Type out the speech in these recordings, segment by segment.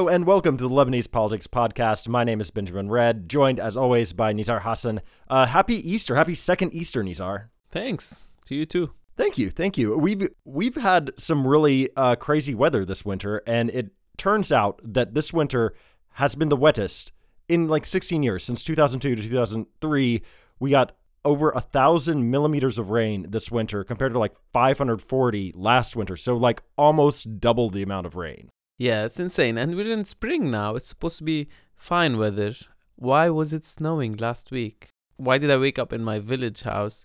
Hello and welcome to the Lebanese Politics Podcast. My name is Benjamin Redd, joined as always by Nizar Hassan. Uh, happy Easter, happy second Easter, Nizar. Thanks to you too. Thank you, thank you. We've we've had some really uh, crazy weather this winter, and it turns out that this winter has been the wettest in like 16 years since 2002 to 2003. We got over a thousand millimeters of rain this winter compared to like 540 last winter, so like almost double the amount of rain. Yeah, it's insane. And we're in spring now. It's supposed to be fine weather. Why was it snowing last week? Why did I wake up in my village house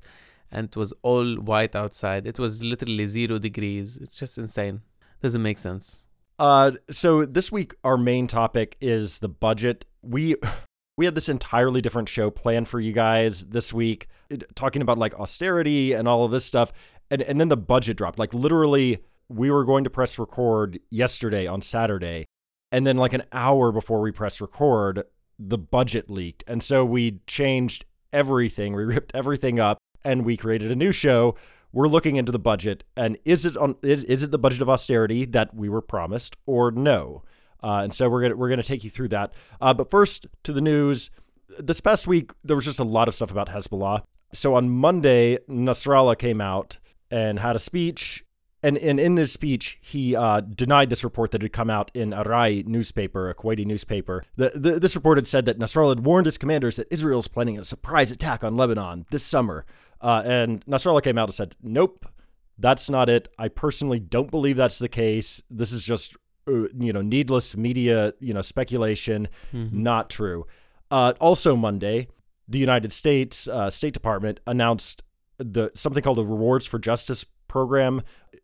and it was all white outside? It was literally zero degrees. It's just insane. Doesn't make sense. Uh, so this week our main topic is the budget. We we had this entirely different show planned for you guys this week, talking about like austerity and all of this stuff, and and then the budget dropped. Like literally we were going to press record yesterday on Saturday, and then like an hour before we press record, the budget leaked, and so we changed everything. We ripped everything up, and we created a new show. We're looking into the budget, and is it on is is it the budget of austerity that we were promised, or no? Uh, and so we're gonna we're gonna take you through that. Uh, but first to the news. This past week there was just a lot of stuff about Hezbollah. So on Monday, Nasrallah came out and had a speech and, and in this speech, he uh, denied this report that had come out in Al-Rai newspaper, a Kuwaiti newspaper. The, the, this report had said that Nasrallah had warned his commanders that Israel is planning a surprise attack on Lebanon this summer. Uh, and Nasrallah came out and said, nope, that's not it. I personally don't believe that's the case. This is just, uh, you know, needless media, you know, speculation, mm-hmm. not true. Uh, also Monday, the United States uh, State Department announced the something called the Rewards for Justice program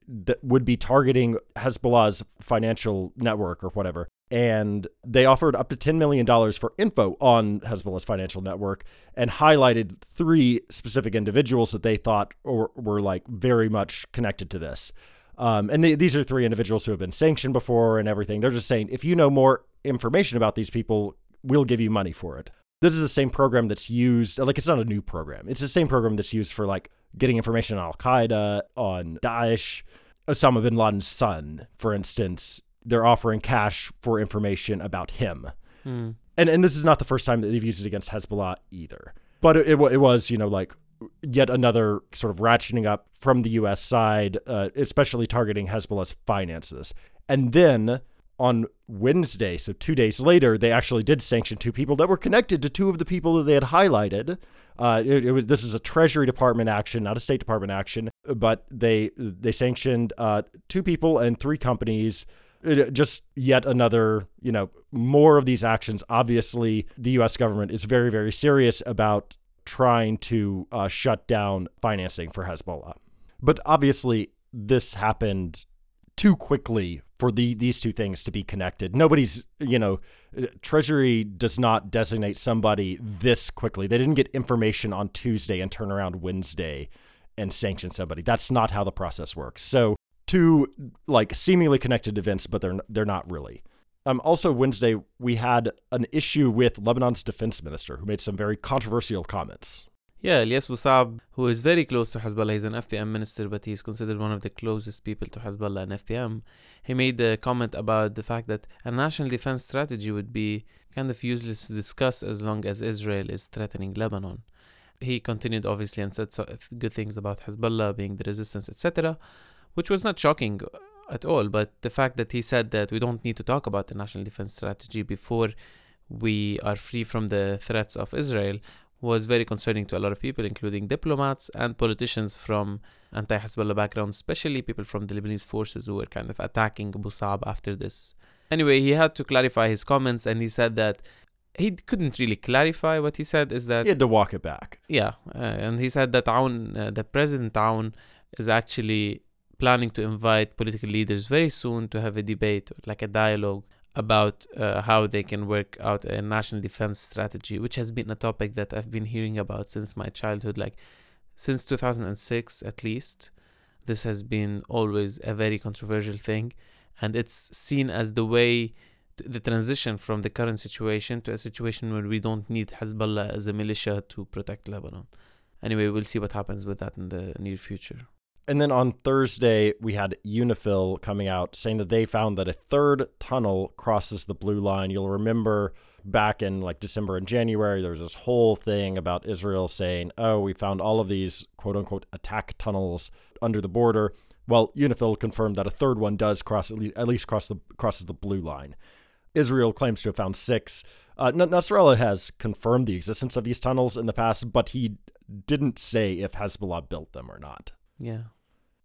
that would be targeting Hezbollah's financial network or whatever. And they offered up to $10 million for info on Hezbollah's financial network and highlighted three specific individuals that they thought were, were like very much connected to this. Um, and they, these are three individuals who have been sanctioned before and everything. They're just saying, if you know more information about these people, we'll give you money for it. This is the same program that's used, like, it's not a new program. It's the same program that's used for like getting information on Al Qaeda, on Daesh, Osama bin Laden's son, for instance. They're offering cash for information about him. Mm. And and this is not the first time that they've used it against Hezbollah either. But it, it, it was, you know, like yet another sort of ratcheting up from the U.S. side, uh, especially targeting Hezbollah's finances. And then on Wednesday, so two days later, they actually did sanction two people that were connected to two of the people that they had highlighted. Uh, it, it, was this was a Treasury Department action, not a State Department action, but they they sanctioned uh, two people and three companies. It, just yet another, you know, more of these actions. Obviously, the U.S. government is very, very serious about trying to uh, shut down financing for Hezbollah. But obviously, this happened too quickly for the these two things to be connected. Nobody's, you know, Treasury does not designate somebody this quickly. They didn't get information on Tuesday and turn around Wednesday and sanction somebody. That's not how the process works. So two like seemingly connected events, but they're they're not really. Um, also Wednesday we had an issue with Lebanon's defense minister who made some very controversial comments. Yeah, Elias Bou Saab, who is very close to Hezbollah, he's an FPM minister, but he's considered one of the closest people to Hezbollah and FPM. He made a comment about the fact that a national defense strategy would be kind of useless to discuss as long as Israel is threatening Lebanon. He continued, obviously, and said good things about Hezbollah being the resistance, etc., which was not shocking at all. But the fact that he said that we don't need to talk about the national defense strategy before we are free from the threats of Israel was very concerning to a lot of people, including diplomats and politicians from anti Hezbollah backgrounds, especially people from the Lebanese forces who were kind of attacking Bou Saab after this. Anyway, he had to clarify his comments and he said that he couldn't really clarify what he said is that he had to walk it back. Yeah, uh, and he said that Aoun, uh, the president Aoun, is actually planning to invite political leaders very soon to have a debate, like a dialogue about uh, how they can work out a national defense strategy, which has been a topic that I've been hearing about since my childhood, like since 2006 at least. This has been always a very controversial thing, and it's seen as the way the transition from the current situation to a situation where we don't need Hezbollah as a militia to protect Lebanon. Anyway, we'll see what happens with that in the near future. And then on Thursday, we had Unifil coming out saying that they found that a third tunnel crosses the blue line. You'll remember back in like December and January, there was this whole thing about Israel saying, oh, we found all of these quote unquote attack tunnels under the border. Well, Unifil confirmed that a third one does cross at least cross the crosses the blue line. Israel claims to have found six. Uh, Nasrallah has confirmed the existence of these tunnels in the past, but he didn't say if Hezbollah built them or not. Yeah.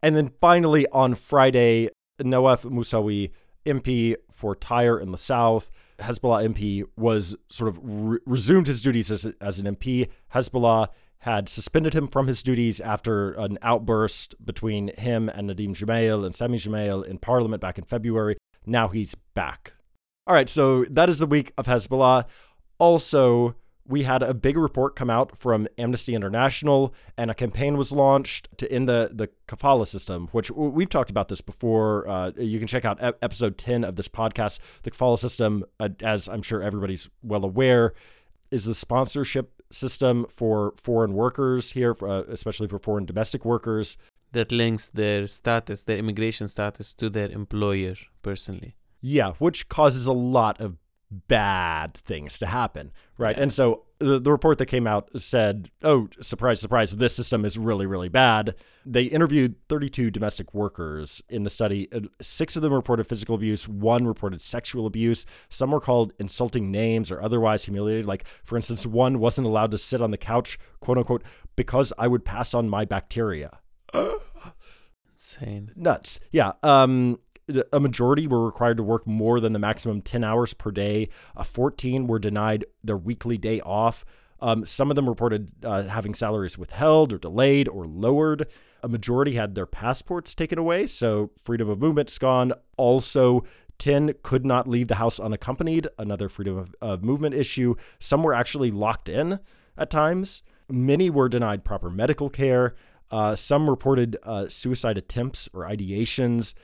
And then finally on Friday, Nawwaf Musawi, MP for Tyre in the South, Hezbollah MP, was sort of re- resumed his duties as, as an MP. Hezbollah had suspended him from his duties after an outburst between him and Nadim Gemayel and Sami Gemayel in Parliament back in February. Now he's back. All right, so that is the week of Hezbollah. Also, we had a big report come out from Amnesty International, and a campaign was launched to end the the kafala system, which we've talked about this before. Uh, you can check out episode 10 of this podcast. The kafala system, uh, as I'm sure everybody's well aware, is the sponsorship system for foreign workers here, uh, especially for foreign domestic workers. That links their status, their immigration status, to their employer personally. Yeah, which causes a lot of bad things to happen, right? Yeah. And so the, the report that came out said, oh, surprise, surprise, this system is really, really bad. They interviewed 32 domestic workers in the study. Uh, six of them reported physical abuse, one reported sexual abuse. Some were called insulting names or otherwise humiliated. Like, for instance, one wasn't allowed to sit on the couch, quote unquote, because I would pass on my bacteria. Insane. Nuts. Yeah. Um, a majority were required to work more than the maximum 10 hours per day. Uh, 14 were denied their weekly day off. Um, some of them reported uh, having salaries withheld or delayed or lowered. A majority had their passports taken away, so freedom of movement's gone. Also, 10 could not leave the house unaccompanied, another freedom of, of movement issue. Some were actually locked in at times. Many were denied proper medical care. Uh, some reported uh, suicide attempts or ideations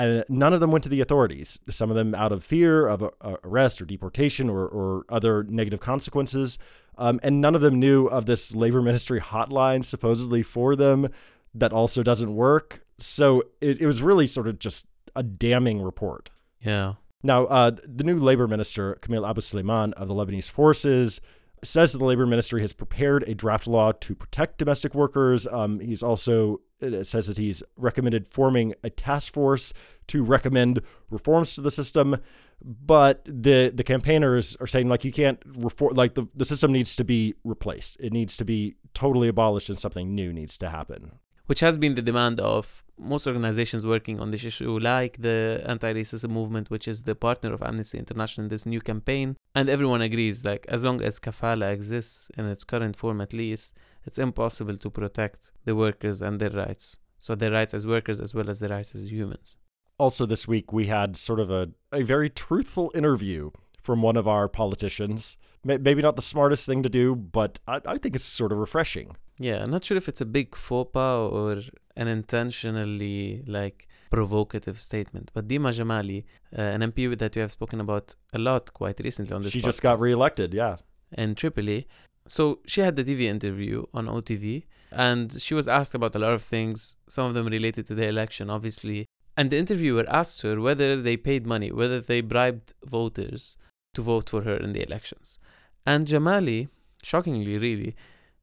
and none of them went to the authorities. Some of them out of fear of uh, arrest or deportation or, or other negative consequences. Um, and none of them knew of this labor ministry hotline supposedly for them that also doesn't work. So it, it was really sort of just a damning report. Yeah. Now, uh, the new labor minister, Kamil Abu Suleiman of the Lebanese forces, says that the labor ministry has prepared a draft law to protect domestic workers. Um, he's also says that he's recommended forming a task force to recommend reforms to the system. But the the campaigners are saying like you can't reform like the, the system needs to be replaced. It needs to be totally abolished and something new needs to happen. Which has been the demand of most organizations working on this issue, like the anti-racism movement, which is the partner of Amnesty International in this new campaign. And everyone agrees, like as long as kafala exists in its current form at least, it's impossible to protect the workers and their rights. So their rights as workers as well as their rights as humans. Also, this week we had sort of a, a very truthful interview from one of our politicians. Maybe not the smartest thing to do, but I, I think it's sort of refreshing. Yeah, I'm not sure if it's a big faux pas or an intentionally like provocative statement. But Dima Jamali, uh, an MP that we have spoken about a lot quite recently on this, she podcast, just got reelected. Yeah, in Tripoli, so she had the TV interview on OTV and she was asked about a lot of things, some of them related to the election, obviously. And the interviewer asked her whether they paid money, whether they bribed voters to vote for her in the elections. And Jamali, shockingly, really,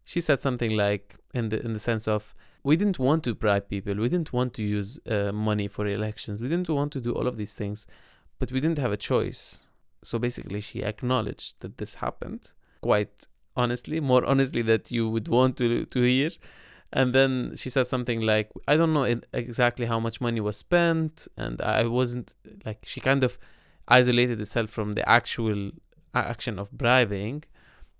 she said something like, in the in the sense of, we didn't want to bribe people, we didn't want to use uh, money for elections, we didn't want to do all of these things, but we didn't have a choice. So basically, she acknowledged that this happened quite honestly, more honestly that you would want to to hear. And then she said something like, "I don't know exactly how much money was spent, and I wasn't like." She kind of isolated itself from the actual action of bribing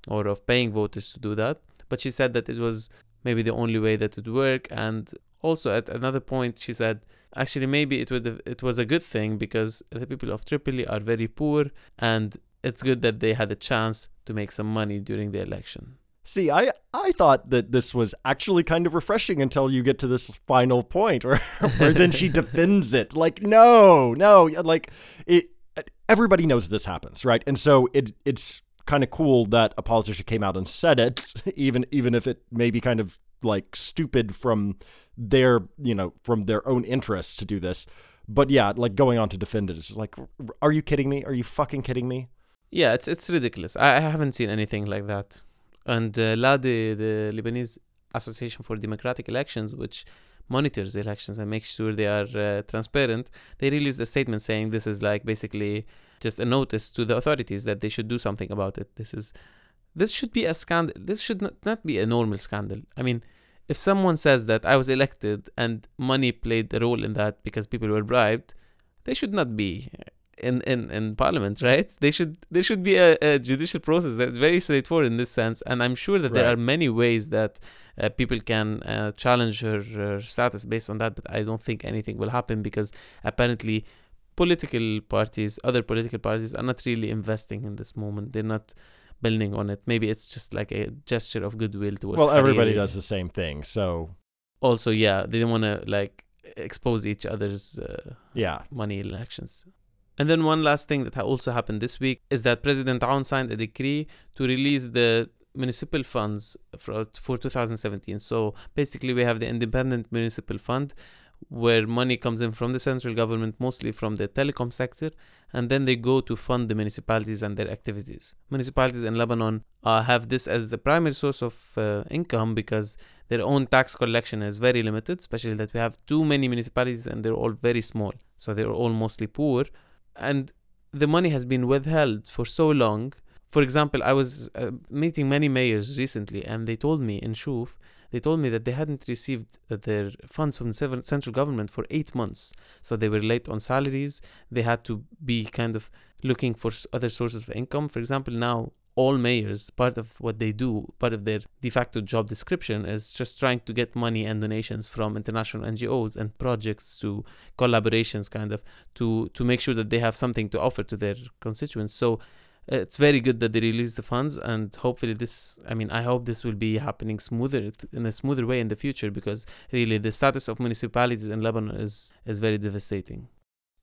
or of paying voters to do that. But she said that it was maybe the only way that would work. And also at another point, she said, actually maybe it would it was a good thing because the people of Tripoli are very poor and it's good that they had a chance to make some money during the election. See, I I thought that this was actually kind of refreshing until you get to this final point where, where then she defends it. Like, no, no, like it. Everybody knows this happens, right? And so it it's kind of cool that a politician came out and said it, even even if it may be kind of like stupid from their you know from their own interests to do this. But yeah, like going on to defend it, it's just like, are you kidding me? Are you fucking kidding me? Yeah, it's it's ridiculous. I, haven't seen anything like that. And uh, LADE, the Lebanese Association for Democratic Elections, which monitors elections and makes sure they are uh, transparent, they released a statement saying this is like basically just a notice to the authorities that they should do something about it. This is this should be a scandal. This should not, not be a normal scandal. I mean, if someone says that I was elected and money played a role in that because people were bribed, they should not be in, in, in parliament, right? They should there should be a, a judicial process that's very straightforward in this sense, and I'm sure that there are many ways that uh, people can uh, challenge her, her status based on that. But I don't think anything will happen because apparently political parties, other political parties, are not really investing in this moment. They're not building on it. Maybe it's just like a gesture of goodwill towards. well, everybody does the same thing, so Also, yeah, they don't want to like expose each other's uh, yeah. money elections. And then one last thing that also happened this week is that President Aoun signed a decree to release the municipal funds for, for 2017. So basically, we have the independent municipal fund where money comes in from the central government, mostly from the telecom sector, and then they go to fund the municipalities and their activities. Municipalities in Lebanon uh, have this as the primary source of uh, income because their own tax collection is very limited, especially that we have too many municipalities and they're all very small. So they're all mostly poor. And the money has been withheld for so long. For example, I was uh, meeting many mayors recently and they told me in Shuf, they told me that they hadn't received uh, their funds from the central government for eight months. So they were late on salaries. They had to be kind of looking for other sources of income. For example, now all mayors, part of what they do, part of their de facto job description is just trying to get money and donations from international NGOs and projects to collaborations kind of to to make sure that they have something to offer to their constituents. So it's very good that they release the funds and hopefully this I mean I hope this will be happening smoother in a smoother way in the future because really the status of municipalities in Lebanon is is very devastating.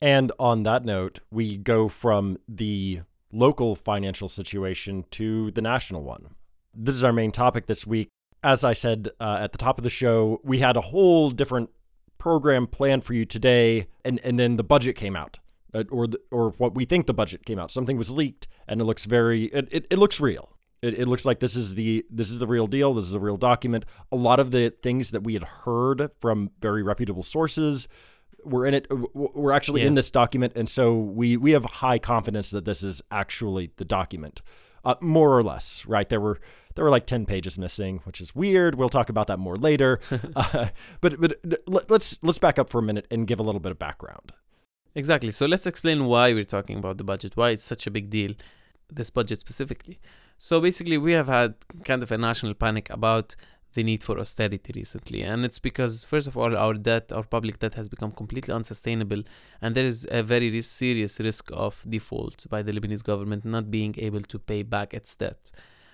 And on that note, we go from the local financial situation to the national one. This is our main topic this week. As I said uh, at the top of the show, we had a whole different program planned for you today, and, and then the budget came out, uh, or the, or what we think the budget came out. Something was leaked, and it looks very it, it, it looks real. It, it looks like this is the this is the real deal. This is the real document. A lot of the things that we had heard from very reputable sources we're in it we're actually in this document and so we we have high confidence that this is actually the document uh, more or less right? There were there were like 10 pages missing which is weird. We'll talk about that more later. Uh, but but uh, let- let's let's back up for a minute and give a little bit of background. Exactly. So let's explain why we're talking about the budget, why it's such a big deal, this budget specifically. So basically, we have had kind of a national panic about the need for austerity recently. And it's because, first of all, our debt, our public debt has become completely unsustainable. And there is a very ris- serious risk of default by the Lebanese government not being able to pay back its debt.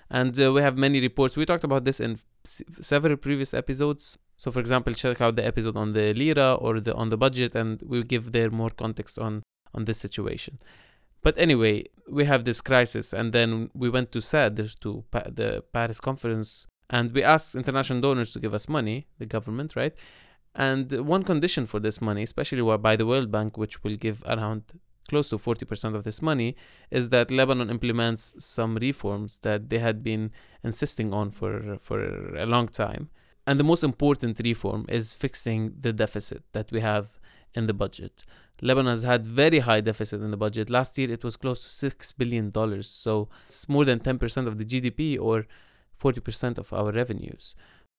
And uh, we have many reports. We talked about this in s- several previous episodes. So, for example, check out the episode on the lira or the on the budget, and we'll give there more context on on this situation. But anyway, we have this crisis, and then we went to CEDRE to pa- the Paris conference, and we asked international donors to give us money, the government, right? And one condition for this money, especially by the World Bank, which will give around close to 40% of this money, is that Lebanon implements some reforms that they had been insisting on for, for a long time. And the most important reform is fixing the deficit that we have in the budget. Lebanon has had very high deficit in the budget. Last year it was close to six billion dollars, so it's more than 10% of the GDP or 40% of our revenues.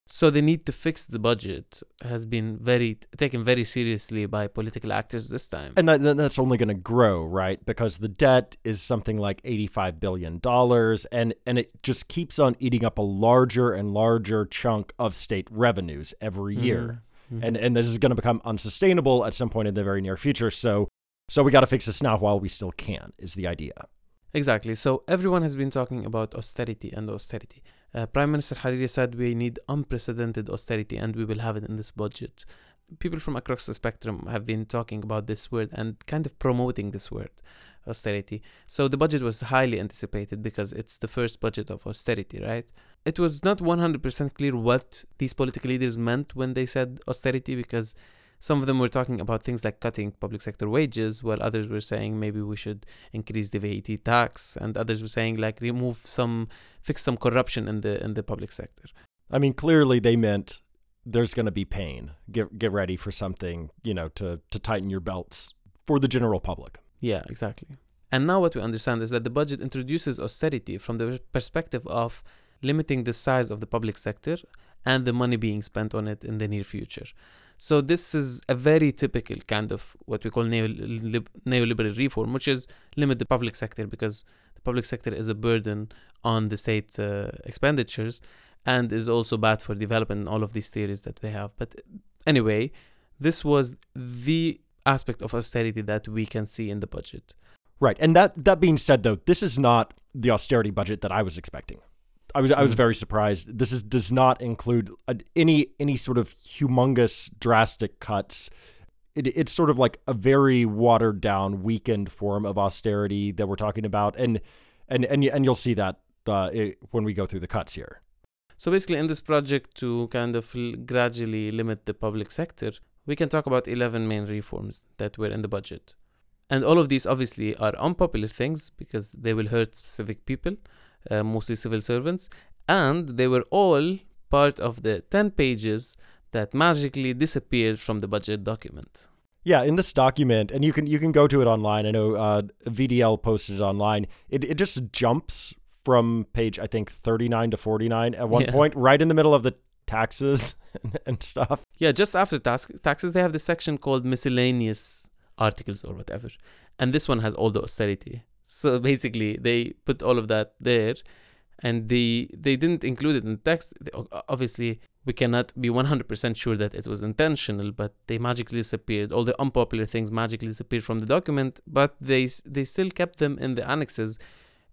So the need to fix the budget has been very taken very seriously by political actors this time. and that, that- that's only going to grow right because the debt is something like 85 billion dollars and and it just keeps on eating up a larger and larger chunk of state revenues every year Mhm. and and this is going to become unsustainable at some point in the very near future so so we got to fix this now while we still can is the idea Exactly. So everyone has been talking about austerity and austerity. Uh, Prime Minister Hariri said we need unprecedented austerity and we will have it in this budget. People from across the spectrum have been talking about this word and kind of promoting this word. austerity. So the budget was highly anticipated because it's the first budget of austerity, right? It was not 100% clear what these political leaders meant when they said austerity because some of them were talking about things like cutting public sector wages, while others were saying maybe we should increase the VAT tax, and others were saying like remove some, fix some corruption in the in the public sector. I mean, clearly they meant there's going to be pain. Get get ready for something, you know, to to tighten your belts for the general public. Yeah, exactly. And now what we understand is that the budget introduces austerity from the perspective of limiting the size of the public sector and the money being spent on it in the near future. So this is a very typical kind of what we call neoliberal reform, which is limit the public sector because the public sector is a burden on the state uh, expenditures and is also bad for development and all of these theories that we have. But anyway, this was the aspect of austerity that we can see in the budget. Right. And that that being said though, this is not the austerity budget that I was expecting. I was I was mm-hmm. very surprised. This is does not include any any sort of humongous drastic cuts. It, it's sort of like a very watered down, weakened form of austerity that we're talking about, and and and and you'll see that uh, it, when we go through the cuts here. So basically, in this project to kind of gradually limit the public sector, we can talk about 11 main reforms that were in the budget. And all of these obviously are unpopular things because they will hurt specific people uh, mostly civil servants, and they were all part of the 10 pages that magically disappeared from the budget document. Yeah, in this document, and you can you can go to it online. I know uh, VDL posted it online. It it just jumps from page I think 39 to 49 at one yeah. point, right in the middle of the taxes and stuff. Yeah, just after tax- taxes, they have this section called miscellaneous articles or whatever, and this one has all the austerity. So basically, they put all of that there, and they they didn't include it in the text. Obviously, we cannot be 100% sure that it was intentional, but they magically disappeared. All the unpopular things magically disappeared from the document, but they they still kept them in the annexes.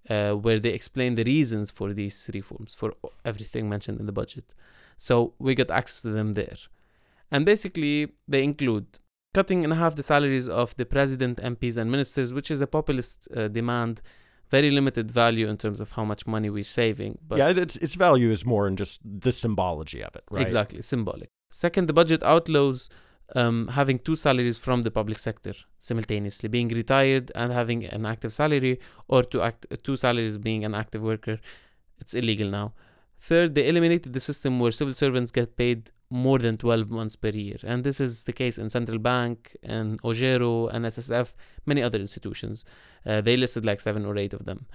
Uh, where they explain the reasons for these reforms, for everything mentioned in the budget. So we got access to them there. And basically, they include cutting in half the salaries of the president, MPs, and ministers, which is a populist uh, demand. Very limited value in terms of how much money we're saving. But yeah, its its value is more in just the symbology of it, right? Exactly, symbolic. Second, the budget outlaws um, having two salaries from the public sector simultaneously, being retired and having an active salary, or two act- two salaries being an active worker. It's illegal now. Third, they eliminated the system where civil servants get paid more than 12 months per year. And this is the case in Central Bank and OGERO and SSF, many other institutions. Uh, they listed like seven or eight of them.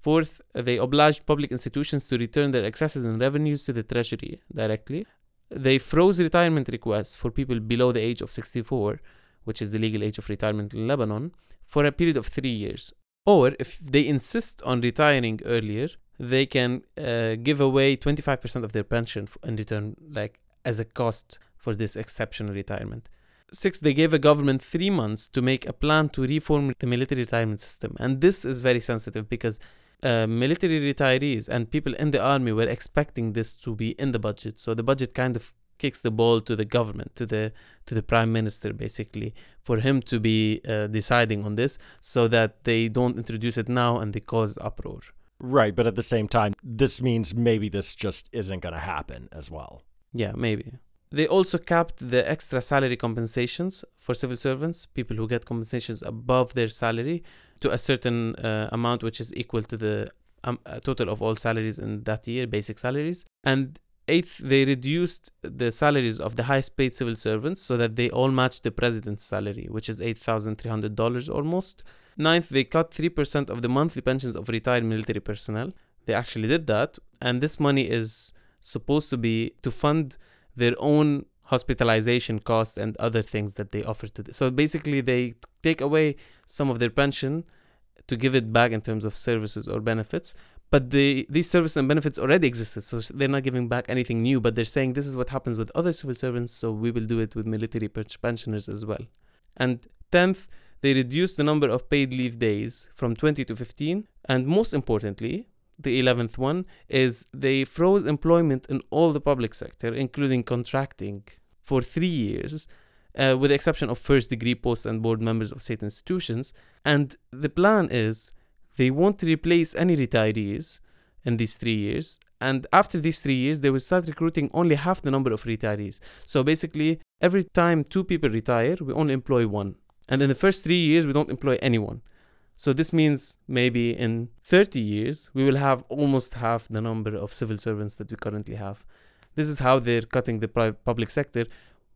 Fourth, they obliged public institutions to return their excesses and revenues to the Treasury directly. They froze retirement requests for people below the age of 64, which is the legal age of retirement in Lebanon, for a period of three years. Or if they insist on retiring earlier, they can uh, give away 25% of their pension in return, like as a cost for this exceptional retirement. Six, they gave a government three months to make a plan to reform the military retirement system. And this is very sensitive because uh, military retirees and people in the army were expecting this to be in the budget. So the budget kind of kicks the ball to the government, to the to the prime minister, basically, for him to be uh, deciding on this, so that they don't introduce it now and they cause uproar. Right, but at the same time, this means maybe this just isn't going to happen as well. Yeah, maybe. They also capped the extra salary compensations for civil servants, people who get compensations above their salary, to a certain uh, amount, which is equal to the um, total of all salaries in that year, basic salaries. And eighth, they reduced the salaries of the highest paid civil servants so that they all match the president's salary, which is $8,300 almost. Ninth, they cut 3% of the monthly pensions of retired military personnel. They actually did that. And this money is supposed to be to fund their own hospitalization costs and other things that they offer to them. So basically, they take away some of their pension to give it back in terms of services or benefits. But the, these services and benefits already existed, so they're not giving back anything new. But they're saying this is what happens with other civil servants, so we will do it with military pensioners as well. And tenth, they reduced the number of paid leave days from 20 to 15. And most importantly, the 11th one is they froze employment in all the public sector, including contracting, for three years. uh, with the exception of first degree posts and board members of state institutions. And the plan is they won't replace any retirees in these three years. And after these three years, they will start recruiting only half the number of retirees. So basically, every time two people retire, we only employ one. And in the first three years, we don't employ anyone. So this means maybe in 30 years, we will have almost half the number of civil servants that we currently have. This is how they're cutting the public sector,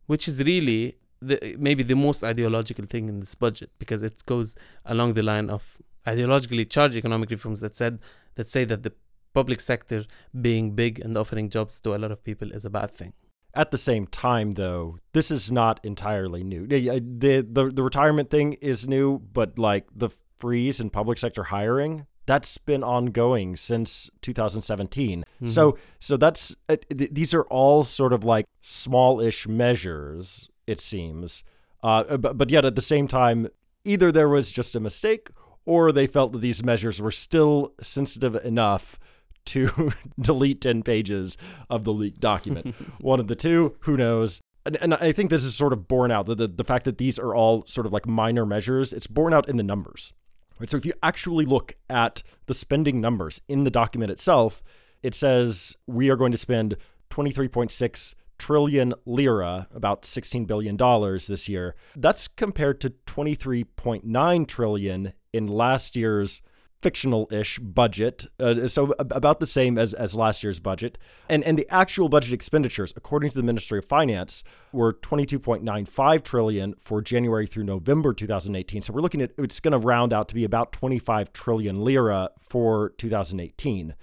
which is really the, maybe the most ideological thing in this budget because it goes along the line of ideologically charged economic reforms that said that say that the public sector being big and offering jobs to a lot of people is a bad thing. At the same time, though, this is not entirely new. Uh, the, the, the retirement thing is new, but like the freeze in public sector hiring, that's been ongoing since 2017. Mm-hmm. So so that's uh, th- these are all sort of like small-ish measures it seems. Uh, but, but yet at the same time either there was just a mistake or they felt that these measures were still sensitive enough to delete 10 pages of the leaked document. One of the two, who knows? And, and, I think this is sort of borne out the, the, the fact that these are all sort of like minor measures. It's borne out in the numbers. Right? So if you actually look at the spending numbers in the document itself, it says we are going to spend 23.6 trillion lira, about 16 billion dollars this year. That's compared to 23.9 trillion in last year's fictional-ish budget, uh, so about the same as, as last year's budget. And and the actual budget expenditures, according to the Ministry of Finance, were 22.95 trillion for January through November 2018. So we're looking at it's going to round out to be about 25 trillion lira for 2018.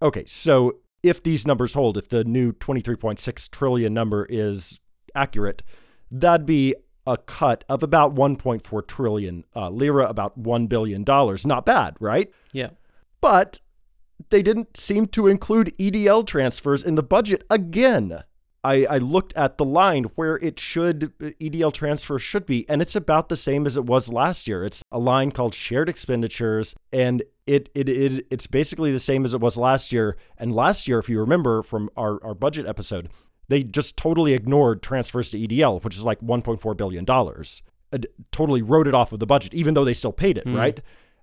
Okay, so if these numbers hold, if the new 23.6 trillion number is accurate, that'd be a cut of about 1.4 trillion uh, lira, about $1 billion. Not bad, right? Yeah. But they didn't seem to include EDL transfers in the budget again. I, I looked at the line where it should EDL transfer should be, and it's about the same as it was last year. It's a line called shared expenditures, and it it, it it's basically the same as it was last year. And last year, if you remember from our, our budget episode, they just totally ignored transfers to EDL, which is like 1.4 billion dollars. Totally wrote it off of the budget, even though they still paid it, mm. right?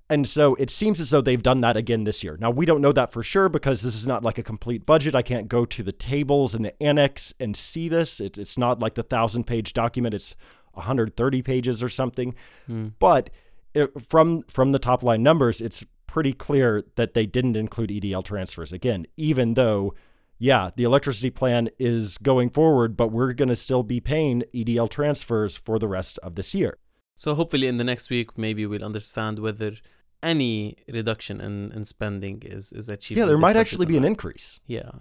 And so it seems as though they've done that again this year. Now, we don't know that for sure because this is not like a complete budget. I can't go to the tables and the annex and see this. It, it's not like the thousand page document, it's 130 pages or something. Mm. But it, from, from the top line numbers, it's pretty clear that they didn't include EDL transfers. Again, even though yeah, the electricity plan is going forward, but we're going to still be paying EDL transfers for the rest of this year. So hopefully in the next week, maybe we'll understand whether any reduction in, in spending is, is achieved. Yeah, there might actually be an increase. Yeah.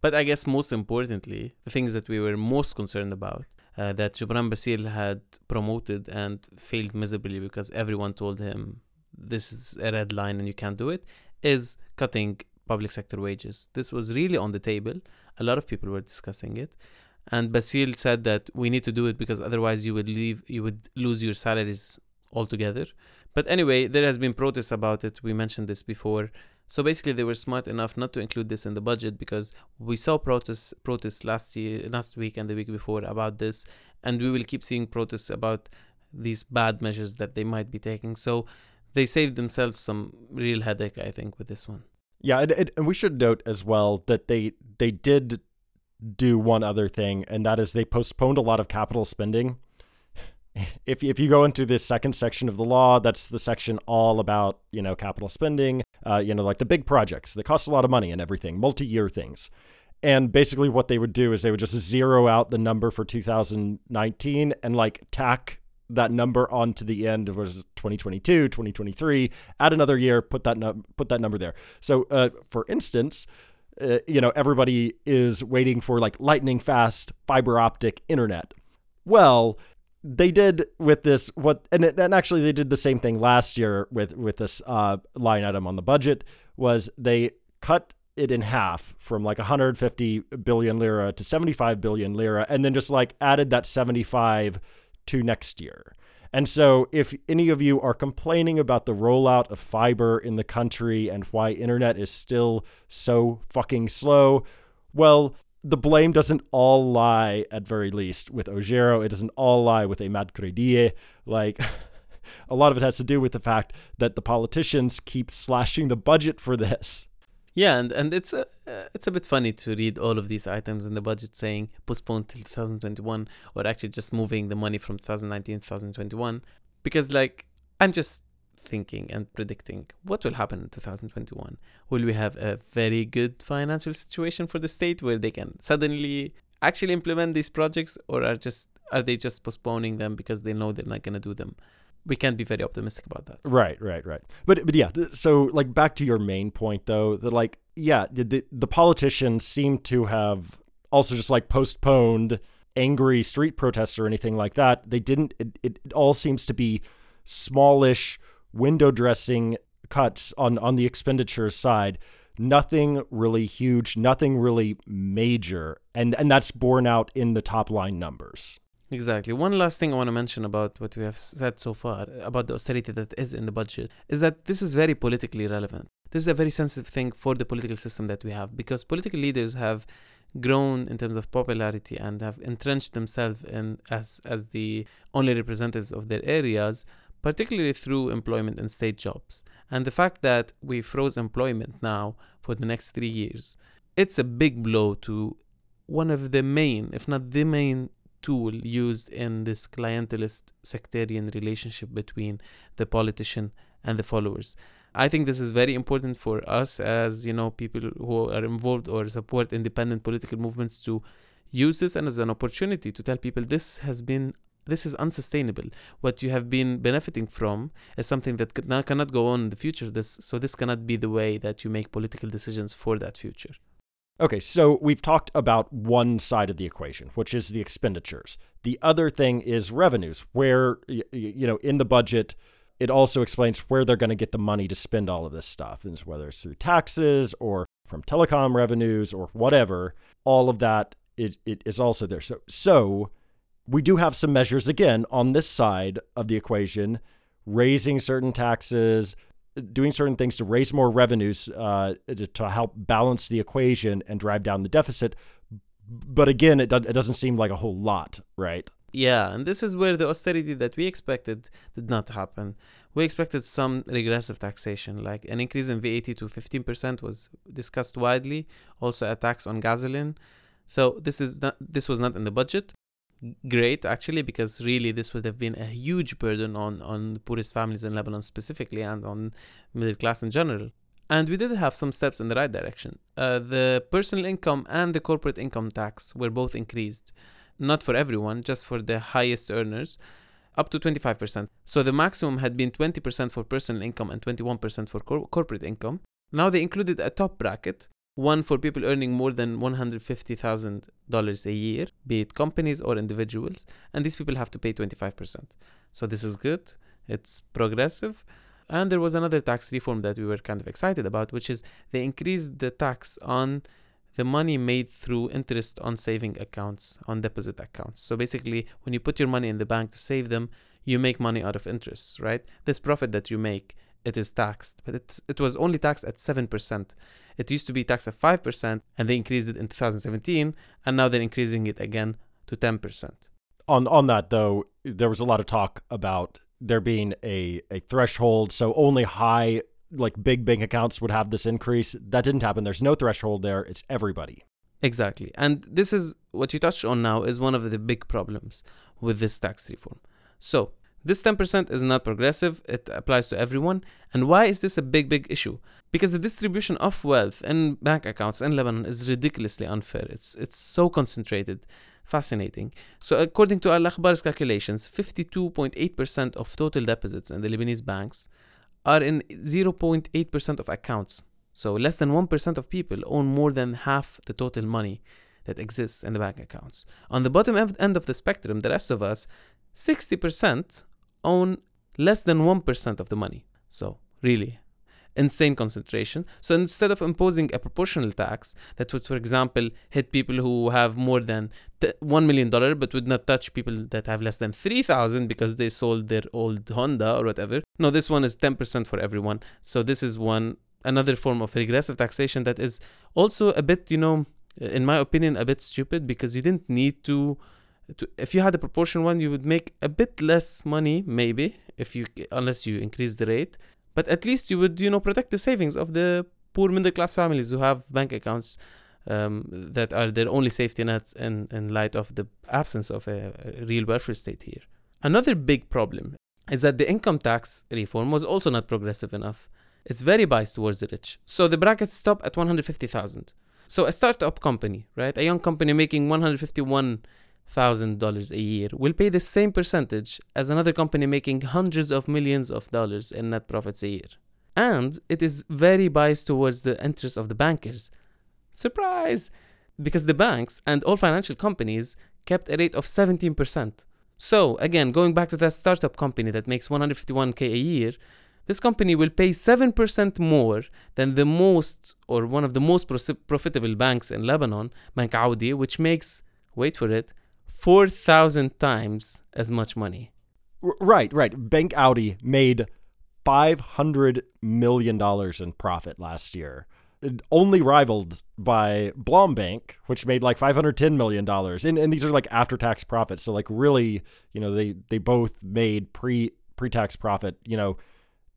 But I guess most importantly, the things that we were most concerned about uh, that Gebran Bassil had promoted and failed miserably because everyone told him this is a red line and you can't do it, is cutting public sector wages. This was really on the table. A lot of people were discussing it. And Bassil said that we need to do it because otherwise you would leave you would lose your salaries altogether. But anyway, there has been protests about it. We mentioned this before. So basically they were smart enough not to include this in the budget because we saw protests protests last year last week and the week before about this and we will keep seeing protests about these bad measures that they might be taking. So they saved themselves some real headache, I think, with this one. Yeah, and, and we should note as well that they they did do one other thing, and that is they postponed a lot of capital spending. If if you go into this second section of the law, that's the section all about you know capital spending, uh, you know like the big projects that cost a lot of money and everything, multi-year things. And basically, what they would do is they would just zero out the number for 2019 and like tack that number onto the end of was 2022 2023 add another year put that num- put that number there. So uh, for instance uh, you know everybody is waiting for like lightning fast fiber optic internet. Well they did with this what and, it, and actually they did the same thing last year with with this uh, line item on the budget was they cut it in half from like 150 billion lira to 75 billion lira and then just like added that 75 to next year. And so, if any of you are complaining about the rollout of fiber in the country and why internet is still so fucking slow, well, the blame doesn't all lie, at very least, with OGERO. It doesn't all lie with Imad Kreidieh. Like, a lot of it has to do with the fact that the politicians keep slashing the budget for this. Yeah, and, and it's a uh, it's a bit funny to read all of these items in the budget saying postponed till 2021 or actually just moving the money from 2019 2021 because like I'm just thinking and predicting what will happen in 2021. Will we have a very good financial situation for the state where they can suddenly actually implement these projects or are just are they just postponing them because they know they're not going to do them? We can't be very optimistic about that. Right, right, right. But but yeah, so like back to your main point though, that like yeah, the the politicians seem to have also just like postponed angry street protests or anything like that. They didn't. It, it, all seems to be smallish window dressing cuts on on the expenditure side. Nothing really huge, nothing really major, and and that's borne out in the top line numbers. Exactly. One last thing I want to mention about what we have said so far uh, about the austerity that is in the budget is that this is very politically relevant. This is a very sensitive thing for the political system that we have because political leaders have grown in terms of popularity and have entrenched themselves in as as the only representatives of their areas particularly through employment and state jobs and the fact that we froze employment now for the next 3 years it's a big blow to one of the main if not the main tool used in this clientelist sectarian relationship between the politician and the followers. I think this is very important for us as you know people who are involved or support independent political movements to use this and as an opportunity to tell people this has been this is unsustainable. What you have been benefiting from is something that cannot go on in the future. This so this cannot be the way that you make political decisions for that future. Okay, so we've talked about one side of the equation, which is the expenditures. The other thing is revenues, where, you know, in the budget, it also explains where they're going to get the money to spend all of this stuff, and whether it's through taxes or from telecom revenues or whatever. All of that it, it is also there. So, so we do have some measures again on this side of the equation, raising certain taxes, doing certain things to raise more revenues uh, to, to, help balance the equation and drive down the deficit. But again, it, do- it doesn't seem like a whole lot, right? Yeah, and this is where the austerity that we expected did not happen. We expected some regressive taxation, like an increase in VAT to 15% was discussed widely, also a tax on gasoline. So this is not, this was not in the budget great actually because really this would have been a huge burden on on the poorest families in Lebanon specifically and on middle class in general. And we did have some steps in the right direction. Uh, the personal income and the corporate income tax were both increased, not for everyone, just for the highest earners, up to 25%. So the maximum had been 20% for personal income and 21% for cor- corporate income. Now they included a top bracket one for people earning more than $150,000 a year, be it companies or individuals, and these people have to pay 25%. So this is good, it's progressive. And there was another tax reform that we were kind of excited about, which is they increased the tax on the money made through interest on saving accounts, on deposit accounts. So basically, when you put your money in the bank to save them, you make money out of interest, right? This profit that you make it is taxed, but it's, it was only taxed at 7%. It used to be taxed at 5%, and they increased it in 2017, and now they're increasing it again to 10%. On, on that, though, there was a lot of talk about there being a, a threshold, so only high, like big bank accounts would have this increase. That didn't happen. There's no threshold there, it's everybody. Exactly. And this is what you touched on now is one of the big problems with this tax reform. So, this 10% is not progressive, it applies to everyone. And why is this a big, big issue? Because the distribution of wealth in bank accounts in Lebanon is ridiculously unfair. It's, it's so concentrated. Fascinating. So, according to Al Akhbar's calculations, 52.8% of total deposits in the Lebanese banks are in 0.8% of accounts. So, less than 1% of people own more than half the total money that exists in the bank accounts. On the bottom end of the spectrum, the rest of us, 60% own less than 1% of the money. So, really, insane concentration. So, instead of imposing a proportional tax that would, for example, hit people who have more than $1 million but would not touch people that have less than 3000 because they sold their old Honda or whatever. No, this one is 10% for everyone. So, this is one another form of regressive taxation that is also a bit, you know, in my opinion, a bit stupid because you didn't need to to, if you had a proportion one, you would make a bit less money, maybe, if you unless you increase the rate. But at least you would, you know, protect the savings of the poor middle class families who have bank accounts um, that are their only safety nets in, in light of the absence of a, a real welfare state here. Another big problem is that the income tax reform was also not progressive enough. It's very biased towards the rich. So the brackets stop at 150,000. So a startup company, right? A young company making 151 $1,000 a year will pay the same percentage as another company making hundreds of millions of dollars in net profits a year. And it is very biased towards the interests of the bankers. Surprise! Because the banks and all financial companies kept a rate of 17%. So, again, going back to that startup company that makes 151k a year, this company will pay 7% more than the most or one of the most profitable banks in Lebanon, Bank Audi, which makes, wait for it, 4,000 times as much money. Right, right. Bank Audi made $500 million in profit last year only rivaled by Blom Bank, which made like 510 million dollars, and and these are like after tax profits. So like really, you know, they they both made pre pre tax profit, you know,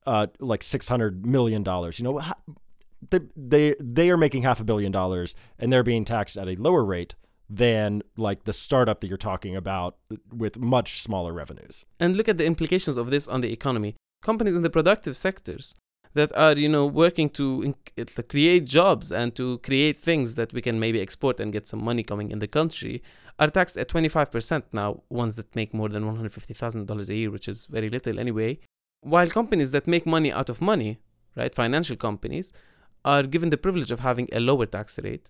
uh, like 600 million dollars. You know, they they they are making half a billion dollars, and they're being taxed at a lower rate than like the startup that you're talking about with much smaller revenues. And look at the implications of this on the economy. Companies in the productive sectors that are you know working to, to create jobs and to create things that we can maybe export and get some money coming in the country are taxed at 25% now ones that make more than $150,000 a year which is very little anyway while companies that make money out of money right financial companies are given the privilege of having a lower tax rate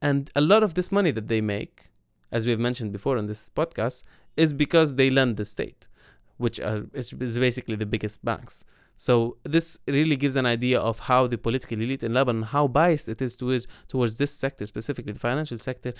and a lot of this money that they make as we've mentioned before on this podcast is because they lend the state which are, is, is basically the biggest banks so this really gives an idea of how the political elite in Lebanon, how biased it is towards towards this sector, specifically the financial sector,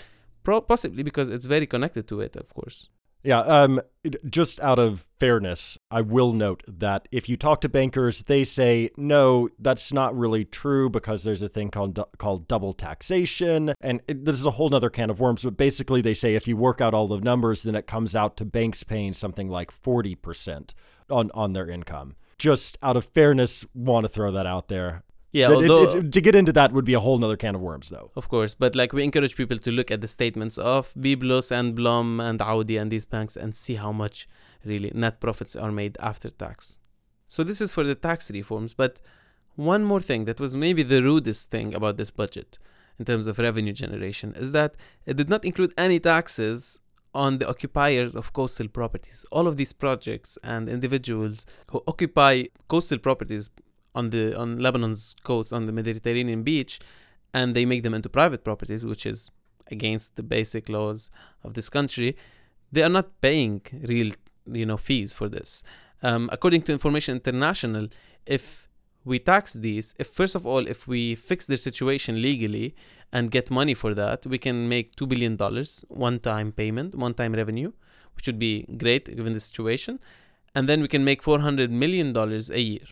possibly because it's very connected to it, of course. Yeah, um, just out of fairness, I will note that if you talk to bankers, they say no, that's not really true because there's a thing called called double taxation, and it, this is a whole other can of worms. But basically, they say if you work out all the numbers, then it comes out to banks paying something like forty percent on on their income just out of fairness want to throw that out there. Yeah, although, to get into that would be a whole nother can of worms, though. Of course, but like we encourage people to look at the statements of Byblos and Blom and Audi and these banks and see how much really net profits are made after tax. So this is for the tax reforms, but one more thing that was maybe the rudest thing about this budget in terms of revenue generation is that it did not include any taxes on the occupiers of coastal properties. All of these projects and individuals who occupy coastal properties on the on Lebanon's coast on the Mediterranean beach and they make them into private properties which is against the basic laws of this country they are not paying real you know fees for this um, according to information international if we tax these if first of all if we fix their situation legally and get money for that, we can make $2 billion one one-time payment, one time revenue, which would be great given the situation. And then we can make $400 million a year.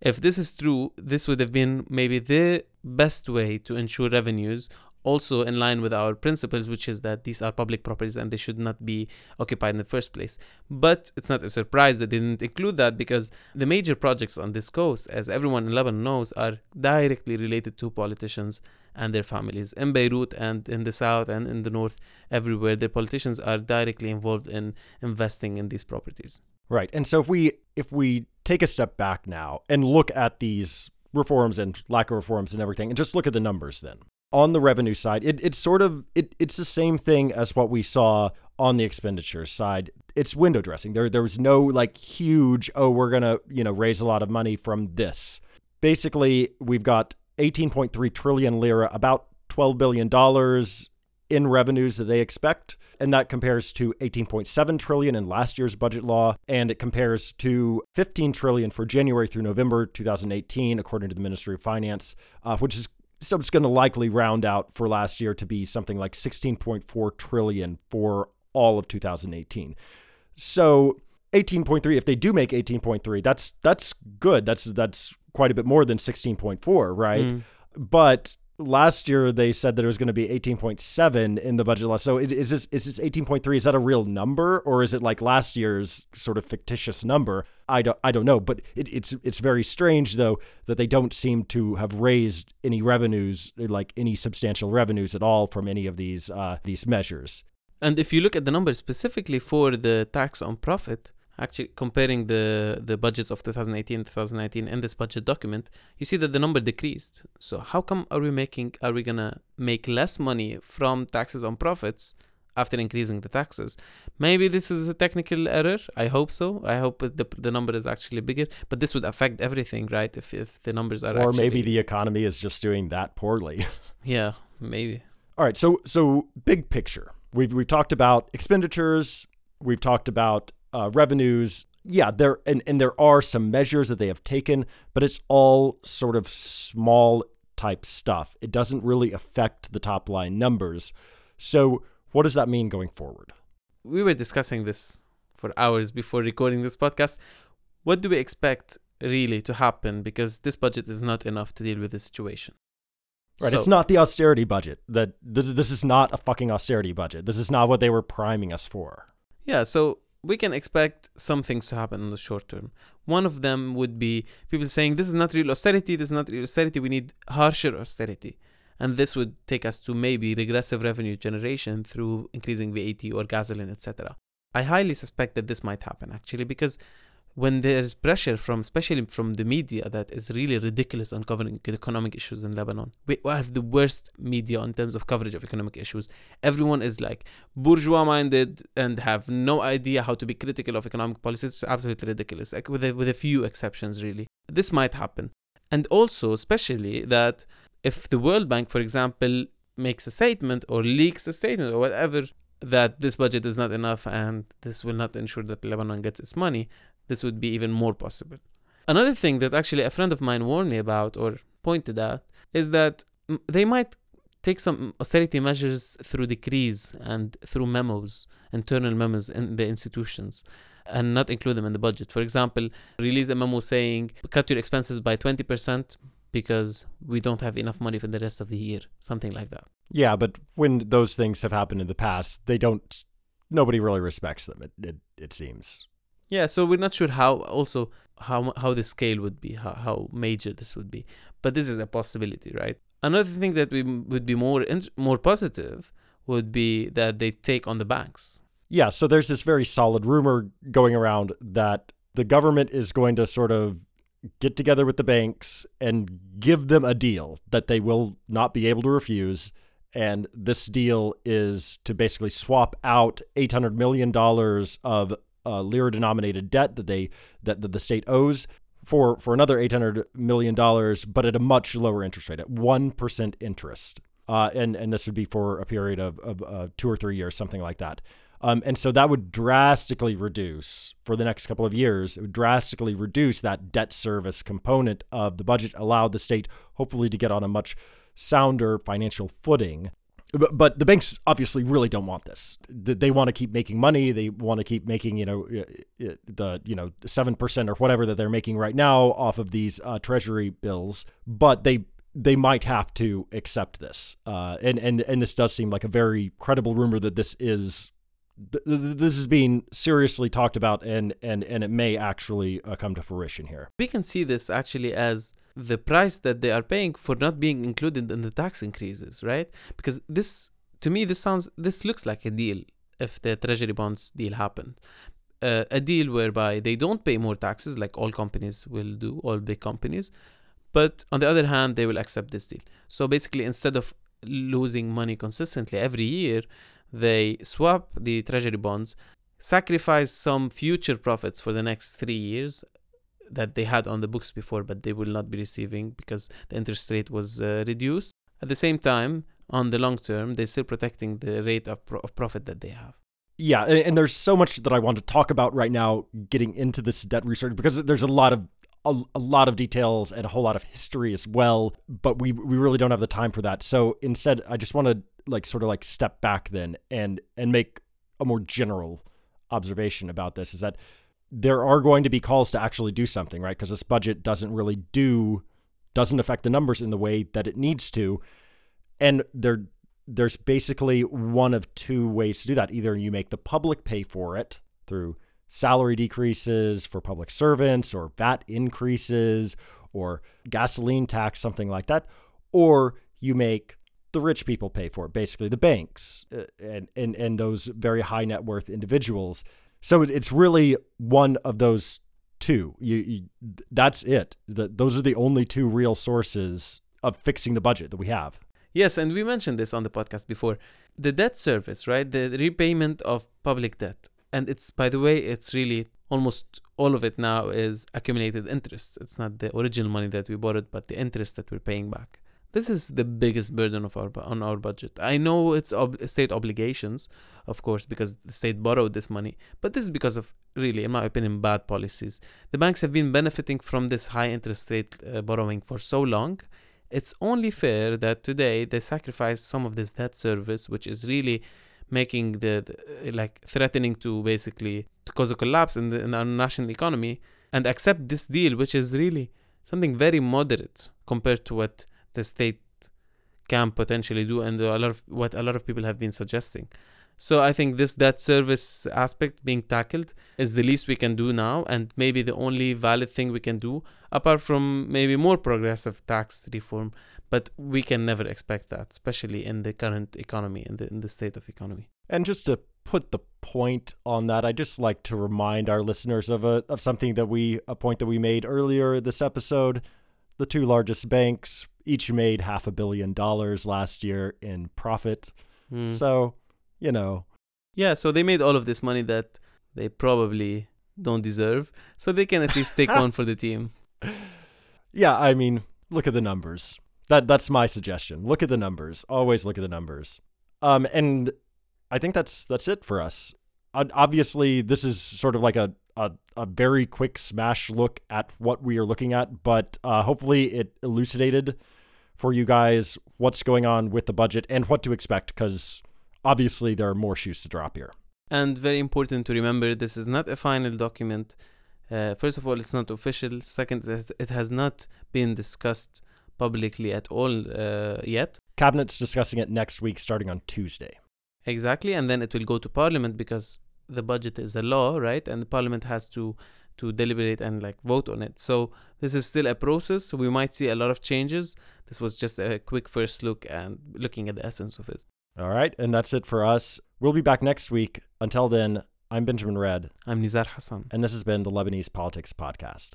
If this is true, this would have been maybe the best way to ensure revenues also in line with our principles, which is that these are public properties and they should not be occupied in the first place. But it's not a surprise that they didn't include that because the major projects on this coast, as everyone in Lebanon knows, are directly related to politicians and their families. In Beirut and in the south and in the north, everywhere, their politicians are directly involved in investing in these properties. Right. And so if we if we take a step back now and look at these reforms and lack of reforms and everything and just look at the numbers then on the revenue side, it, it's sort of it, it's the same thing as what we saw on the expenditure side. It's window dressing. There there was no like huge oh we're gonna you know raise a lot of money from this. Basically, we've got 18.3 trillion lira, about 12 billion dollars in revenues that they expect and that compares to 18.7 trillion in last year's budget law and it compares to 15 trillion for January through November 2018 according to the Ministry of Finance uh, which is so it's going to likely round out for last year to be something like 16.4 trillion for all of 2018. So 18.3 if they do make 18.3 that's that's good. That's that's quite a bit more than 16.4, right? Mm. But last year they said that it was going to be 18.7 in the budget last. So is this is this 18.3? Is that a real number or is it like last year's sort of fictitious number? I don't I don't know. But it, it's it's very strange though that they don't seem to have raised any revenues like any substantial revenues at all from any of these uh, these measures. And if you look at the numbers specifically for the tax on profit, actually comparing the the budgets of 2018 and 2019 in this budget document you see that the number decreased. So how come are we making are we gonna make less money from taxes on profits after increasing the taxes? Maybe this is a technical error. I hope so. I hope the, the number is actually bigger but this would affect everything right if, if the numbers are or actually, maybe the economy is just doing that poorly. Yeah maybe. All right so so big picture. We've, we've talked about expenditures. We've talked about uh, revenues. Yeah, there and, and there are some measures that they have taken, but it's all sort of small type stuff. It doesn't really affect the top line numbers. So, what does that mean going forward? We were discussing this for hours before recording this podcast. What do we expect really to happen? Because this budget is not enough to deal with the situation. Right, so, it's not the austerity budget. That this, this is not a fucking austerity budget. This is not what they were priming us for. Yeah, so we can expect some things to happen in the short term. One of them would be people saying, This is not real austerity, this is not real austerity, we need harsher austerity. And this would take us to maybe regressive revenue generation through increasing VAT or gasoline, etc. I highly suspect that this might happen actually because when there's pressure from, especially from the media, that is really ridiculous on covering economic issues in Lebanon. We have the worst media in terms of coverage of economic issues. Everyone is like bourgeois minded and have no idea how to be critical of economic policies. It's absolutely ridiculous, like with a, with a few exceptions, really. This might happen. And also, especially, that if the World Bank, for example, makes a statement or leaks a statement or whatever that this budget is not enough and this will not ensure that Lebanon gets its money, this would be even more possible. Another thing that actually a friend of mine warned me about or pointed out is that they might take some austerity measures through decrees and through memos, internal memos in the institutions, and not include them in the budget. For example, release a memo saying cut your expenses by 20% because we don't have enough money for the rest of the year, something like that. Yeah, but when those things have happened in the past, they don't. Nobody really respects them. It it, it seems. Yeah, so we're not sure how also how how the scale would be, how, how major this would be, but this is a possibility, right? Another thing that we would be more more positive would be that they take on the banks. Yeah, so there's this very solid rumor going around that the government is going to sort of get together with the banks and give them a deal that they will not be able to refuse. And this deal is to basically swap out $800 million of uh, lira denominated debt that they that, that the state owes for for another 800 million dollars but at a much lower interest rate at 1% interest. Uh, and and this would be for a period of, of uh, two or three years something like that. Um, and so that would drastically reduce for the next couple of years it would drastically reduce that debt service component of the budget allow the state hopefully to get on a much sounder financial footing but, but the banks obviously really don't want this. They want to keep making money. They want to keep making, you know, the you know seven percent or whatever that they're making right now off of these uh, treasury bills. But they they might have to accept this. Uh, and and and this does seem like a very credible rumor that this is this is being seriously talked about and and and it may actually uh, come to fruition here. We can see this actually as the price that they are paying for not being included in the tax increases, right? Because this, to me, this sounds, this looks like a deal if the treasury bonds deal happened. Uh, a deal whereby they don't pay more taxes like all companies will do, all big companies, but on the other hand, they will accept this deal. So basically, instead of losing money consistently every year, they swap the treasury bonds, sacrifice some future profits for the next three years, that they had on the books before, but they will not be receiving because the interest rate was uh, reduced. At the same time, on the long term, they're still protecting the rate of, pro- of profit that they have. Yeah, and, and, there's so much that I want to talk about right now, getting into this debt research because there's a lot of a, a, lot of details and a whole lot of history as well. But we we really don't have the time for that. So instead, I just want to like sort of like step back then and and make a more general observation about this. Is that there are going to be calls to actually do something, right? Because this budget doesn't really do, doesn't affect the numbers in the way that it needs to. And there there's basically one of two ways to do that. Either you make the public pay for it through salary decreases for public servants or VAT increases or gasoline tax, something like that, or you make the rich people pay for it, basically the banks uh, and, and, and those very high net worth individuals. So it's really one of those two. You, you that's it. The, those are the only two real sources of fixing the budget that we have. Yes, and we mentioned this on the podcast before. The debt service, right? The repayment of public debt. And it's, by the way, it's really almost all of it now is accumulated interest. It's not the original money that we borrowed, but the interest that we're paying back. This is the biggest burden of our on our budget. I know it's ob- state obligations, of course, because the state borrowed this money, but this is because of really, in my opinion, bad policies. The banks have been benefiting from this high interest rate uh, borrowing for so long. It's only fair that today they sacrifice some of this debt service, which is really making the, the like threatening to basically to cause a collapse in, the, in our national economy, and accept this deal, which is really something very moderate compared to what the state can potentially do and a lot of what a lot of people have been suggesting. So I think this debt service aspect being tackled is the least we can do now and maybe the only valid thing we can do apart from maybe more progressive tax reform but we can never expect that especially in the current economy in the in the state of economy. And just to put the point on that, I just like to remind our listeners of a of something that we a point that we made earlier this episode. The two largest banks each made half a billion dollars last year in profit. Mm. So, you know. Yeah, so they made all of this money that they probably don't deserve. So they can at least take one for the team. Yeah, I mean, look at the numbers. That that's my suggestion. Look at the numbers. Always look at the numbers. Um and I think that's that's it for us. Obviously, this is sort of like a a, a very quick smash look at what we are looking at, but uh, hopefully it elucidated for you guys what's going on with the budget and what to expect because obviously there are more shoes to drop here. And very important to remember this is not a final document. Uh, first of all, it's not official. Second, it has not been discussed publicly at all uh, yet. Cabinet's discussing it next week, starting on Tuesday. Exactly, and then it will go to Parliament because the budget is a law, right? And the Parliament has to to deliberate and like vote on it. So this is still a process. So we might see a lot of changes. This was just a quick first look and looking at the essence of it. All right, and that's it for us. We'll be back next week. Until then, I'm Benjamin Redd. I'm Nizar Hassan. And this has been the Lebanese Politics Podcast.